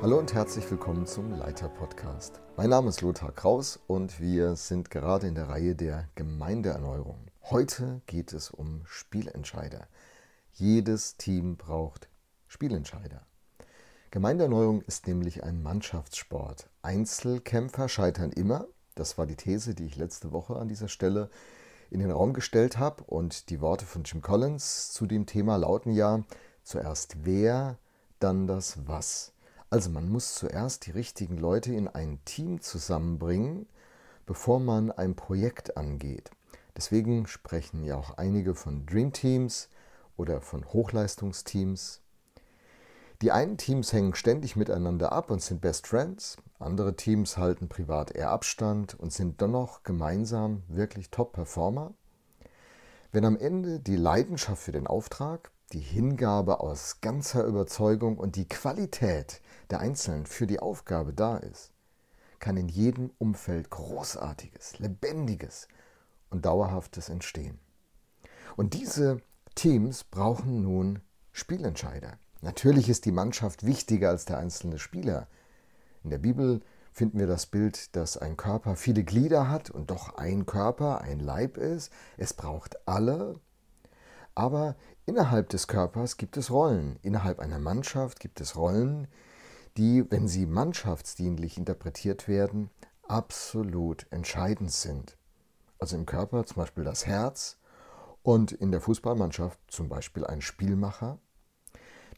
Hallo und herzlich willkommen zum Leiter Podcast. Mein Name ist Lothar Kraus und wir sind gerade in der Reihe der Gemeindeerneuerung. Heute geht es um Spielentscheider. Jedes Team braucht Spielentscheider. Gemeindeerneuerung ist nämlich ein Mannschaftssport. Einzelkämpfer scheitern immer. Das war die These, die ich letzte Woche an dieser Stelle in den Raum gestellt habe. Und die Worte von Jim Collins zu dem Thema lauten ja zuerst wer, dann das was. Also man muss zuerst die richtigen Leute in ein Team zusammenbringen, bevor man ein Projekt angeht. Deswegen sprechen ja auch einige von Dream Teams oder von Hochleistungsteams. Die einen Teams hängen ständig miteinander ab und sind Best Friends, andere Teams halten privat eher Abstand und sind dennoch gemeinsam wirklich Top-Performer. Wenn am Ende die Leidenschaft für den Auftrag, die Hingabe aus ganzer Überzeugung und die Qualität der Einzelnen für die Aufgabe da ist, kann in jedem Umfeld Großartiges, Lebendiges und Dauerhaftes entstehen. Und diese Teams brauchen nun Spielentscheider. Natürlich ist die Mannschaft wichtiger als der einzelne Spieler. In der Bibel finden wir das Bild, dass ein Körper viele Glieder hat und doch ein Körper, ein Leib ist. Es braucht alle. Aber innerhalb des Körpers gibt es Rollen. Innerhalb einer Mannschaft gibt es Rollen, die, wenn sie mannschaftsdienlich interpretiert werden, absolut entscheidend sind. Also im Körper zum Beispiel das Herz und in der Fußballmannschaft zum Beispiel ein Spielmacher.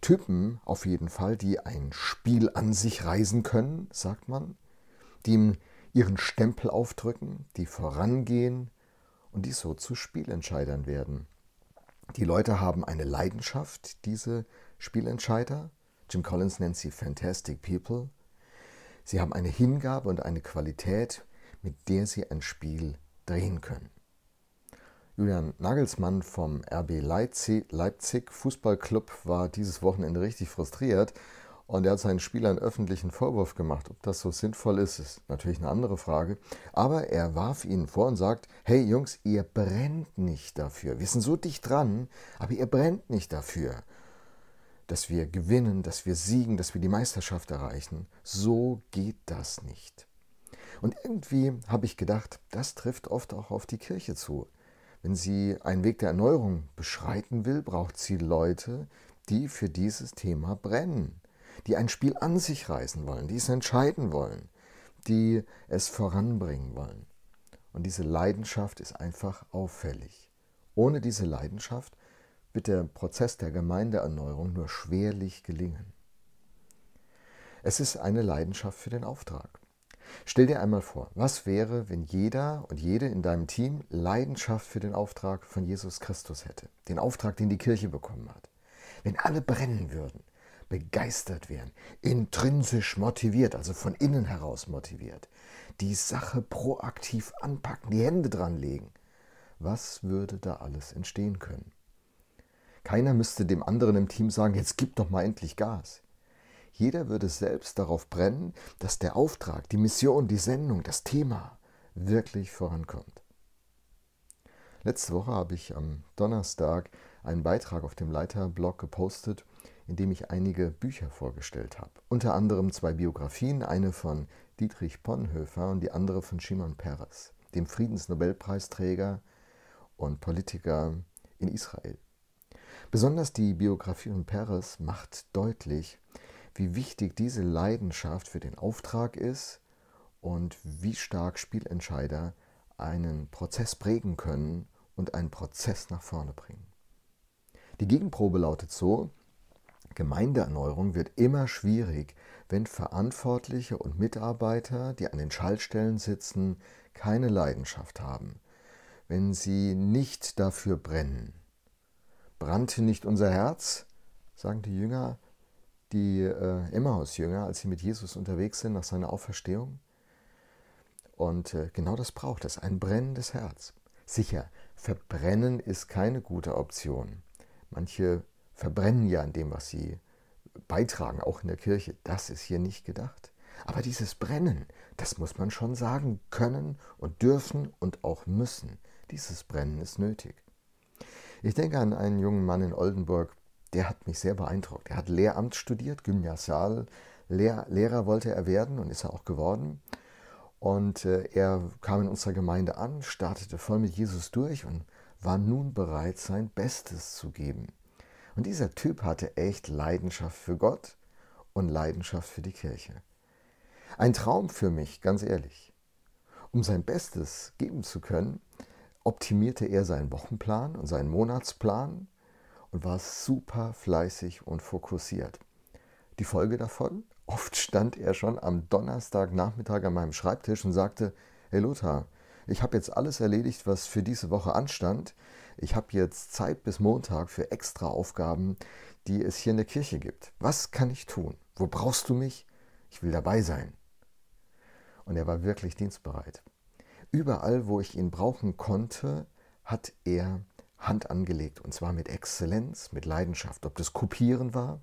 Typen auf jeden Fall, die ein Spiel an sich reisen können, sagt man, die ihm ihren Stempel aufdrücken, die vorangehen und die so zu Spielentscheidern werden. Die Leute haben eine Leidenschaft, diese Spielentscheider, Jim Collins nennt sie Fantastic People. Sie haben eine Hingabe und eine Qualität, mit der sie ein Spiel drehen können. Julian Nagelsmann vom RB Leipzig, Leipzig Fußballclub war dieses Wochenende richtig frustriert und er hat seinen Spielern öffentlichen Vorwurf gemacht. Ob das so sinnvoll ist, ist natürlich eine andere Frage. Aber er warf ihnen vor und sagt, hey Jungs, ihr brennt nicht dafür. Wir sind so dicht dran, aber ihr brennt nicht dafür dass wir gewinnen, dass wir siegen, dass wir die Meisterschaft erreichen. So geht das nicht. Und irgendwie habe ich gedacht, das trifft oft auch auf die Kirche zu. Wenn sie einen Weg der Erneuerung beschreiten will, braucht sie Leute, die für dieses Thema brennen, die ein Spiel an sich reißen wollen, die es entscheiden wollen, die es voranbringen wollen. Und diese Leidenschaft ist einfach auffällig. Ohne diese Leidenschaft wird der Prozess der Gemeindeerneuerung nur schwerlich gelingen. Es ist eine Leidenschaft für den Auftrag. Stell dir einmal vor, was wäre, wenn jeder und jede in deinem Team Leidenschaft für den Auftrag von Jesus Christus hätte, den Auftrag, den die Kirche bekommen hat. Wenn alle brennen würden, begeistert wären, intrinsisch motiviert, also von innen heraus motiviert, die Sache proaktiv anpacken, die Hände dran legen, was würde da alles entstehen können? Keiner müsste dem anderen im Team sagen, jetzt gib doch mal endlich Gas. Jeder würde selbst darauf brennen, dass der Auftrag, die Mission, die Sendung, das Thema wirklich vorankommt. Letzte Woche habe ich am Donnerstag einen Beitrag auf dem Leiterblog gepostet, in dem ich einige Bücher vorgestellt habe. Unter anderem zwei Biografien, eine von Dietrich Bonhoeffer und die andere von Shimon Peres, dem Friedensnobelpreisträger und Politiker in Israel. Besonders die Biografie von Peres macht deutlich, wie wichtig diese Leidenschaft für den Auftrag ist und wie stark Spielentscheider einen Prozess prägen können und einen Prozess nach vorne bringen. Die Gegenprobe lautet so, Gemeindeerneuerung wird immer schwierig, wenn Verantwortliche und Mitarbeiter, die an den Schaltstellen sitzen, keine Leidenschaft haben, wenn sie nicht dafür brennen, brannte nicht unser Herz, sagen die Jünger, die äh, Emmaus-Jünger, als sie mit Jesus unterwegs sind nach seiner Auferstehung. Und äh, genau das braucht es, ein brennendes Herz. Sicher, verbrennen ist keine gute Option. Manche verbrennen ja an dem, was sie beitragen, auch in der Kirche. Das ist hier nicht gedacht. Aber dieses Brennen, das muss man schon sagen können und dürfen und auch müssen. Dieses Brennen ist nötig. Ich denke an einen jungen Mann in Oldenburg, der hat mich sehr beeindruckt. Er hat Lehramt studiert, Gymnasiallehramt Lehr Lehrer wollte er werden und ist er auch geworden. Und äh, er kam in unserer Gemeinde an, startete voll mit Jesus durch und war nun bereit, sein Bestes zu geben. Und dieser Typ hatte echt Leidenschaft für Gott und Leidenschaft für die Kirche. Ein Traum für mich, ganz ehrlich. Um sein Bestes geben zu können, optimierte er seinen Wochenplan und seinen Monatsplan und war super fleißig und fokussiert. Die Folge davon? Oft stand er schon am Donnerstagnachmittag an meinem Schreibtisch und sagte, hey Lothar, ich habe jetzt alles erledigt, was für diese Woche anstand. Ich habe jetzt Zeit bis Montag für extra Aufgaben, die es hier in der Kirche gibt. Was kann ich tun? Wo brauchst du mich? Ich will dabei sein. Und er war wirklich dienstbereit. Überall, wo ich ihn brauchen konnte, hat er Hand angelegt. Und zwar mit Exzellenz, mit Leidenschaft. Ob das Kopieren war,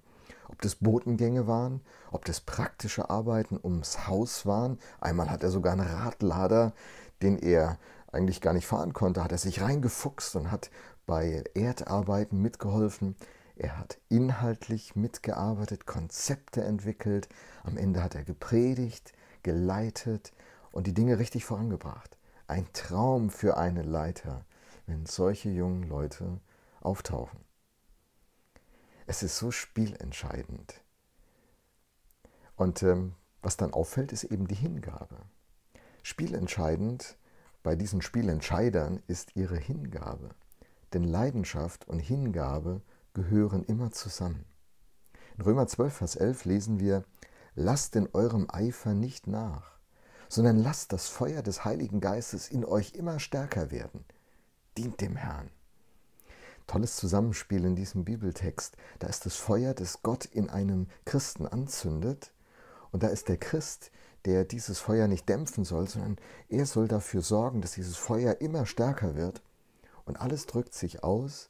ob das Botengänge waren, ob das praktische Arbeiten ums Haus waren. Einmal hat er sogar einen Radlader, den er eigentlich gar nicht fahren konnte, hat er sich reingefuchst und hat bei Erdarbeiten mitgeholfen. Er hat inhaltlich mitgearbeitet, Konzepte entwickelt. Am Ende hat er gepredigt, geleitet und die Dinge richtig vorangebracht. Ein Traum für einen Leiter, wenn solche jungen Leute auftauchen. Es ist so spielentscheidend. Und ähm, was dann auffällt, ist eben die Hingabe. Spielentscheidend bei diesen Spielentscheidern ist ihre Hingabe. Denn Leidenschaft und Hingabe gehören immer zusammen. In Römer 12, Vers 11 lesen wir, Lasst in eurem Eifer nicht nach, sondern lasst das Feuer des Heiligen Geistes in euch immer stärker werden. Dient dem Herrn tolles Zusammenspiel in diesem Bibeltext. Da ist das Feuer, das Gott in einem Christen anzündet. Und da ist der Christ, der dieses Feuer nicht dämpfen soll, sondern er soll dafür sorgen, dass dieses Feuer immer stärker wird. Und alles drückt sich aus,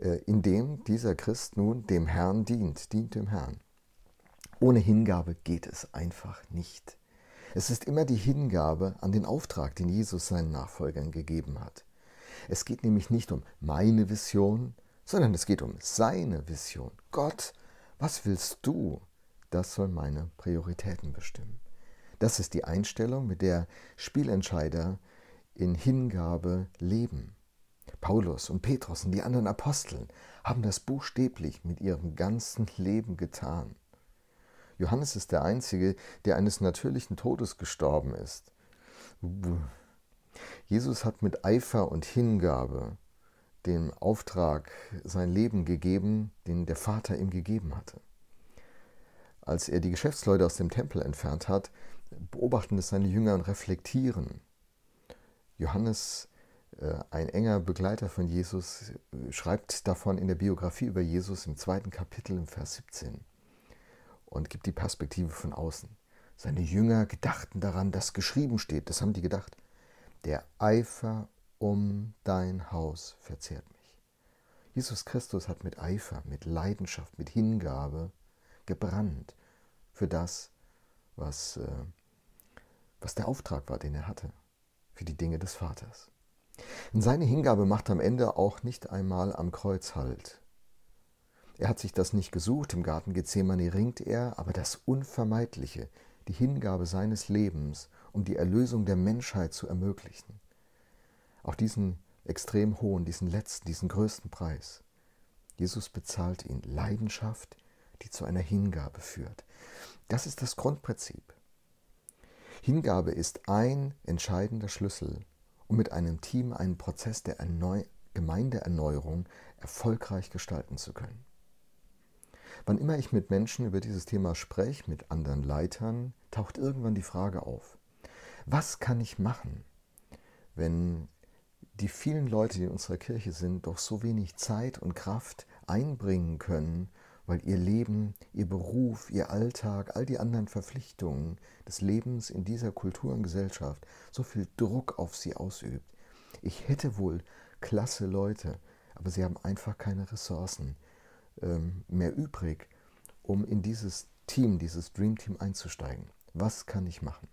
äh, indem dieser Christ nun dem Herrn dient, dient dem Herrn. Ohne Hingabe geht es einfach nicht. Es ist immer die Hingabe an den Auftrag, den Jesus seinen Nachfolgern gegeben hat. Es geht nämlich nicht um meine Vision, sondern es geht um seine Vision. Gott, was willst du? Das soll meine Prioritäten bestimmen. Das ist die Einstellung, mit der Spielentscheider in Hingabe leben. Paulus und Petrus und die anderen Aposteln haben das buchstäblich mit ihrem ganzen Leben getan. Johannes ist der Einzige, der eines natürlichen Todes gestorben ist. Jesus hat mit Eifer und Hingabe den Auftrag, sein Leben gegeben, den der Vater ihm gegeben hatte. Als er die Geschäftsleute aus dem Tempel entfernt hat, beobachten es seine Jünger und reflektieren. Johannes, äh, ein enger Begleiter von Jesus, schreibt davon in der Biografie über Jesus im zweiten Kapitel im Vers 17 und gibt die Perspektive von außen. Seine Jünger gedachten daran, dass geschrieben steht. Das haben die gedacht. Der Eifer um dein Haus verzehrt mich. Jesus Christus hat mit Eifer, mit Leidenschaft, mit Hingabe gebrannt für das, was, äh, was der Auftrag war, den er hatte, für die Dinge des Vaters. Und seine Hingabe macht am Ende auch nicht einmal am Kreuz Halt. Er hat sich das nicht gesucht, im Garten Gethsemane ringt er, aber das Unvermeidliche, die Hingabe seines Lebens um die Erlösung der Menschheit zu ermöglichen. Auch diesen extrem hohen, diesen letzten, diesen größten Preis. Jesus bezahlt ihn Leidenschaft, die zu einer Hingabe führt. Das ist das Grundprinzip. Hingabe ist ein entscheidender Schlüssel, um mit einem Team einen Prozess der Erneu Gemeindeerneuerung erfolgreich gestalten zu können. Wann immer ich mit Menschen über dieses Thema spreche, mit anderen Leitern, taucht irgendwann die Frage auf, was kann ich machen, wenn die vielen Leute, die in unserer Kirche sind, doch so wenig Zeit und Kraft einbringen können, weil ihr Leben, ihr Beruf, ihr Alltag, all die anderen Verpflichtungen des Lebens in dieser Kultur und Gesellschaft so viel Druck auf sie ausübt. Ich hätte wohl klasse Leute, aber sie haben einfach keine Ressourcen ähm, mehr übrig, um in dieses Team, dieses Dream Team einzusteigen. Was kann ich machen?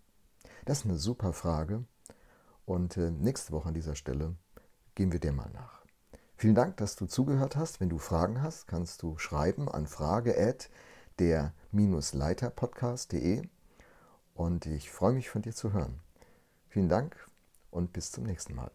Das ist eine super Frage und äh, nächste Woche an dieser Stelle gehen wir der mal nach. Vielen Dank, dass du zugehört hast. Wenn du Fragen hast, kannst du schreiben an frage der gemeinde-leiterpodcast.de und ich freue mich von dir zu hören. Vielen Dank und bis zum nächsten Mal.